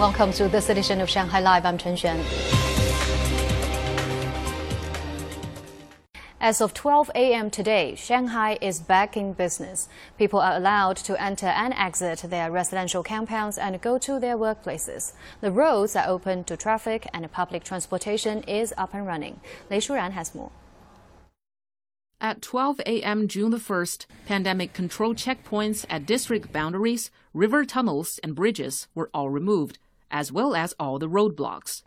Welcome to this edition of Shanghai Live. I'm Chen Xuan. As of 12 a.m. today, Shanghai is back in business. People are allowed to enter and exit their residential compounds and go to their workplaces. The roads are open to traffic and public transportation is up and running. Lei Shuran has more. At 12 a.m. June the 1st, pandemic control checkpoints at district boundaries, river tunnels, and bridges were all removed, as well as all the roadblocks.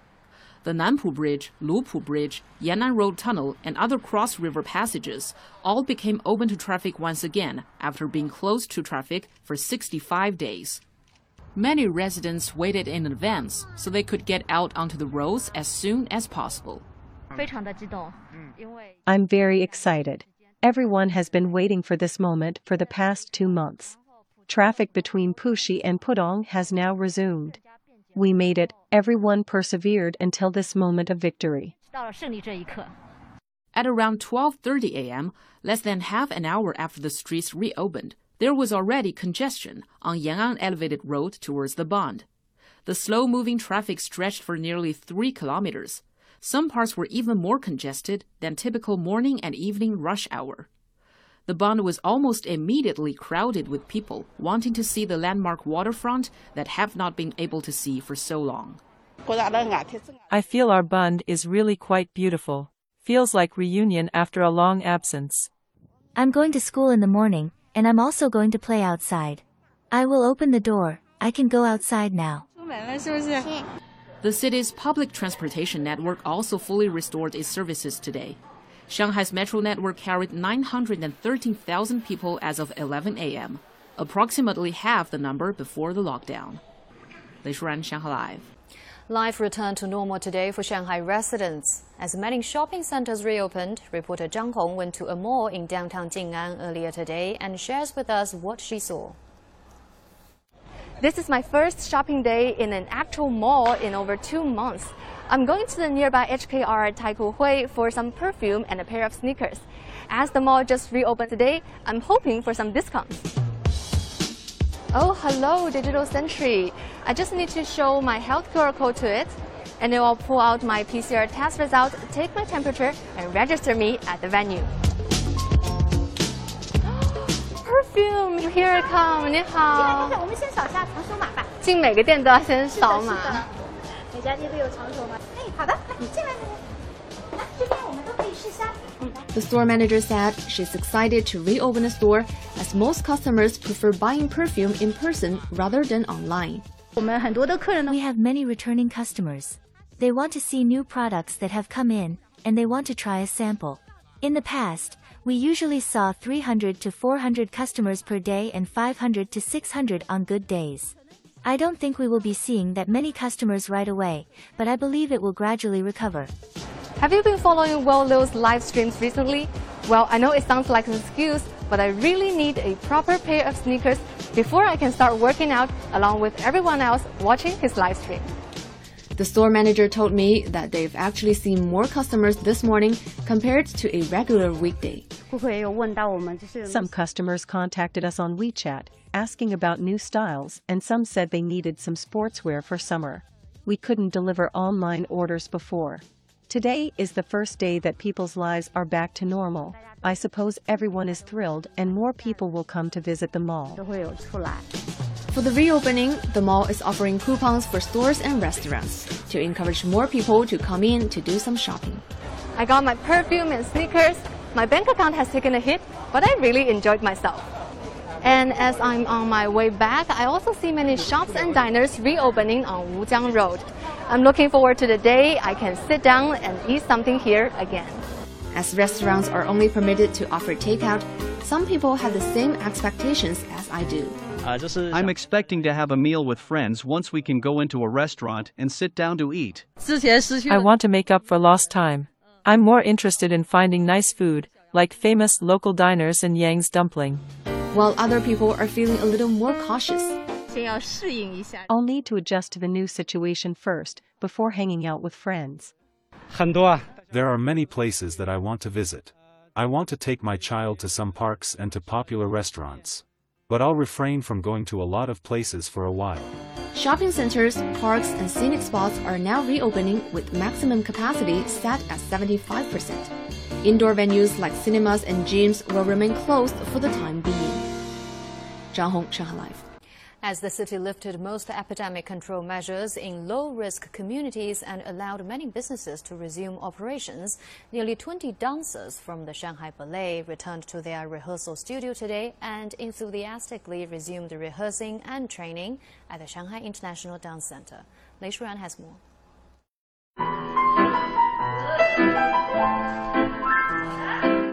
The Nanpu Bridge, Lupu Bridge, Yan'an Road Tunnel, and other cross river passages all became open to traffic once again after being closed to traffic for 65 days. Many residents waited in advance so they could get out onto the roads as soon as possible. I'm very excited. Everyone has been waiting for this moment for the past two months. Traffic between Puxi and Pudong has now resumed. We made it, everyone persevered until this moment of victory. At around 12:30 a.m., less than half an hour after the streets reopened, there was already congestion on Yan'an Elevated Road towards the Bund. The slow-moving traffic stretched for nearly 3 kilometers. Some parts were even more congested than typical morning and evening rush hour. The Bund was almost immediately crowded with people wanting to see the landmark waterfront that have not been able to see for so long. I feel our Bund is really quite beautiful. Feels like reunion after a long absence. I'm going to school in the morning, and I'm also going to play outside. I will open the door. I can go outside now. The city's public transportation network also fully restored its services today. Shanghai's metro network carried 913,000 people as of 11 a.m., approximately half the number before the lockdown. Lei Shuran, Shanghai Live. Life returned to normal today for Shanghai residents. As many shopping centers reopened, reporter Zhang Hong went to a mall in downtown Jing'an earlier today and shares with us what she saw. This is my first shopping day in an actual mall in over two months. I'm going to the nearby HKR Taikoo Hui for some perfume and a pair of sneakers. As the mall just reopened today, I'm hoping for some discounts. Oh, hello, Digital Sentry. I just need to show my health QR code to it, and it will pull out my PCR test result, take my temperature, and register me at the venue. Perfume, here it comes. 你好。进每个店都要先扫码。每家店都有长手码。哎，好的，来进来。来，这边我们都可以试香。 The store manager said she's excited to reopen the store as most customers prefer buying perfume in person rather than online. 我们很多的客人呢 We have many returning customers. They want to see new products that have come in, and they want to try a sample. In the past, we usually saw 300 to 400 customers per day and 500 to 600 on good days. I don't think we will be seeing that many customers right away, but I believe it will gradually recover. Have you been following Will Liu's live streams recently? Well, I know it sounds like an excuse, but I really need a proper pair of sneakers before I can start working out along with everyone else watching his live stream. The store manager told me that they've actually seen more customers this morning compared to a regular weekday. Some customers contacted us on WeChat, asking about new styles, and some said they needed some sportswear for summer. We couldn't deliver online orders before. Today is the first day that people's lives are back to normal. I suppose everyone is thrilled and more people will come to visit the mall. For the reopening, the mall is offering coupons for stores and restaurants to encourage more people to come in to do some shopping. I got my perfume and sneakers my bank account has taken a hit, but I really enjoyed myself. And as I'm on my way back, I also see many shops and diners reopening on Wujiang Road. I'm looking forward to the day I can sit down and eat something here again. As restaurants are only permitted to offer takeout, some people have the same expectations as I do. Uh, I'm expecting to have a meal with friends once we can go into a restaurant and sit down to eat. I want to make up for lost time. I'm more interested in finding nice food, like famous local diners and Yang's dumpling. While other people are feeling a little more cautious. I'll need to adjust to the new situation first, before hanging out with friends. There are many places that I want to visit. I want to take my child to some parks and to popular restaurants. But I'll refrain from going to a lot of places for a while. Shopping centers, parks, and scenic spots are now reopening with maximum capacity set at 75%. Indoor venues like cinemas and gyms will remain closed for the time being. Zhang Hong, Shanghai Live. As the city lifted most epidemic control measures in low-risk communities and allowed many businesses to resume operations, nearly 20 dancers from the Shanghai Ballet returned to their rehearsal studio today and enthusiastically resumed rehearsing and training at the Shanghai International Dance Center. Lei Shuran has more.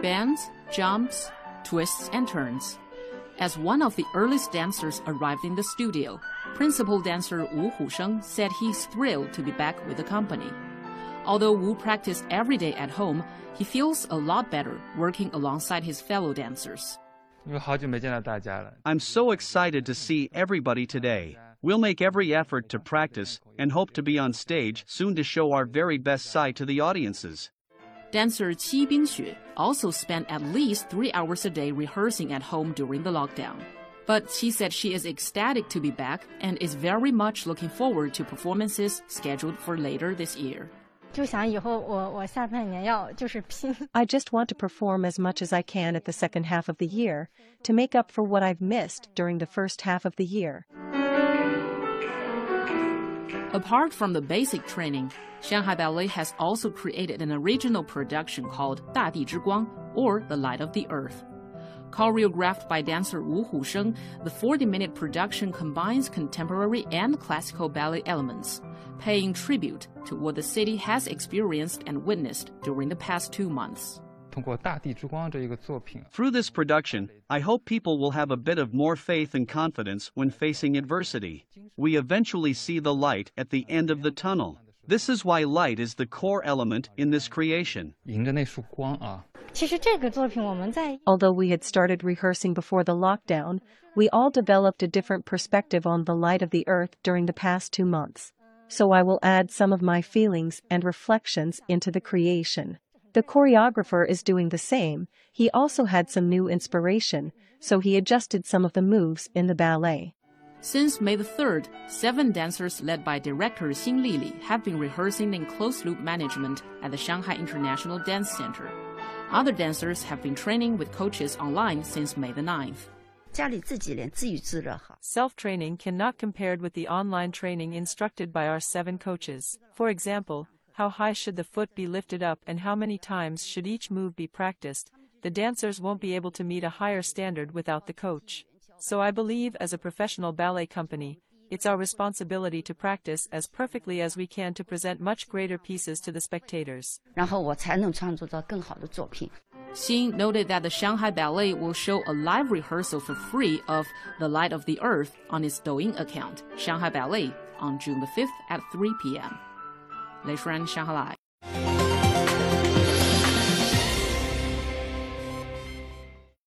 Bends, jumps, twists, and turns. As one of the earliest dancers arrived in the studio, principal dancer Wu Husheng said he's thrilled to be back with the company. Although Wu practiced every day at home, he feels a lot better working alongside his fellow dancers. I'm so excited to see everybody today. We'll make every effort to practice and hope to be on stage soon to show our very best side to the audiences. Dancer Qi Bingxue also spent at least three hours a day rehearsing at home during the lockdown. But she said she is ecstatic to be back and is very much looking forward to performances scheduled for later this year. I just want to perform as much as I can at the second half of the year to make up for what I've missed during the first half of the year. Apart from the basic training, Shanghai Ballet has also created an original production called Da Di Zhi Guang, or The Light of the Earth. Choreographed by dancer Wu Husheng, the 40 minute production combines contemporary and classical ballet elements, paying tribute to what the city has experienced and witnessed during the past two months. Through this production, I hope people will have a bit of more faith and confidence when facing adversity. We eventually see the light at the end of the tunnel. This is why light is the core element in this creation. Although we had started rehearsing before the lockdown, we all developed a different perspective on the light of the earth during the past two months. So I will add some of my feelings and reflections into the creation. The choreographer is doing the same, he also had some new inspiration, so he adjusted some of the moves in the ballet. Since May the 3rd, seven dancers led by director Xin Lili have been rehearsing in closed loop management at the Shanghai International Dance Center. Other dancers have been training with coaches online since May the 9th. Self training cannot compared with the online training instructed by our seven coaches. For example, how high should the foot be lifted up and how many times should each move be practiced, the dancers won't be able to meet a higher standard without the coach. So I believe as a professional ballet company, it's our responsibility to practice as perfectly as we can to present much greater pieces to the spectators. Xin noted that the Shanghai Ballet will show a live rehearsal for free of The Light of the Earth on its Douyin account, Shanghai Ballet, on June the 5th at 3 p.m. Les Friends Shanghai。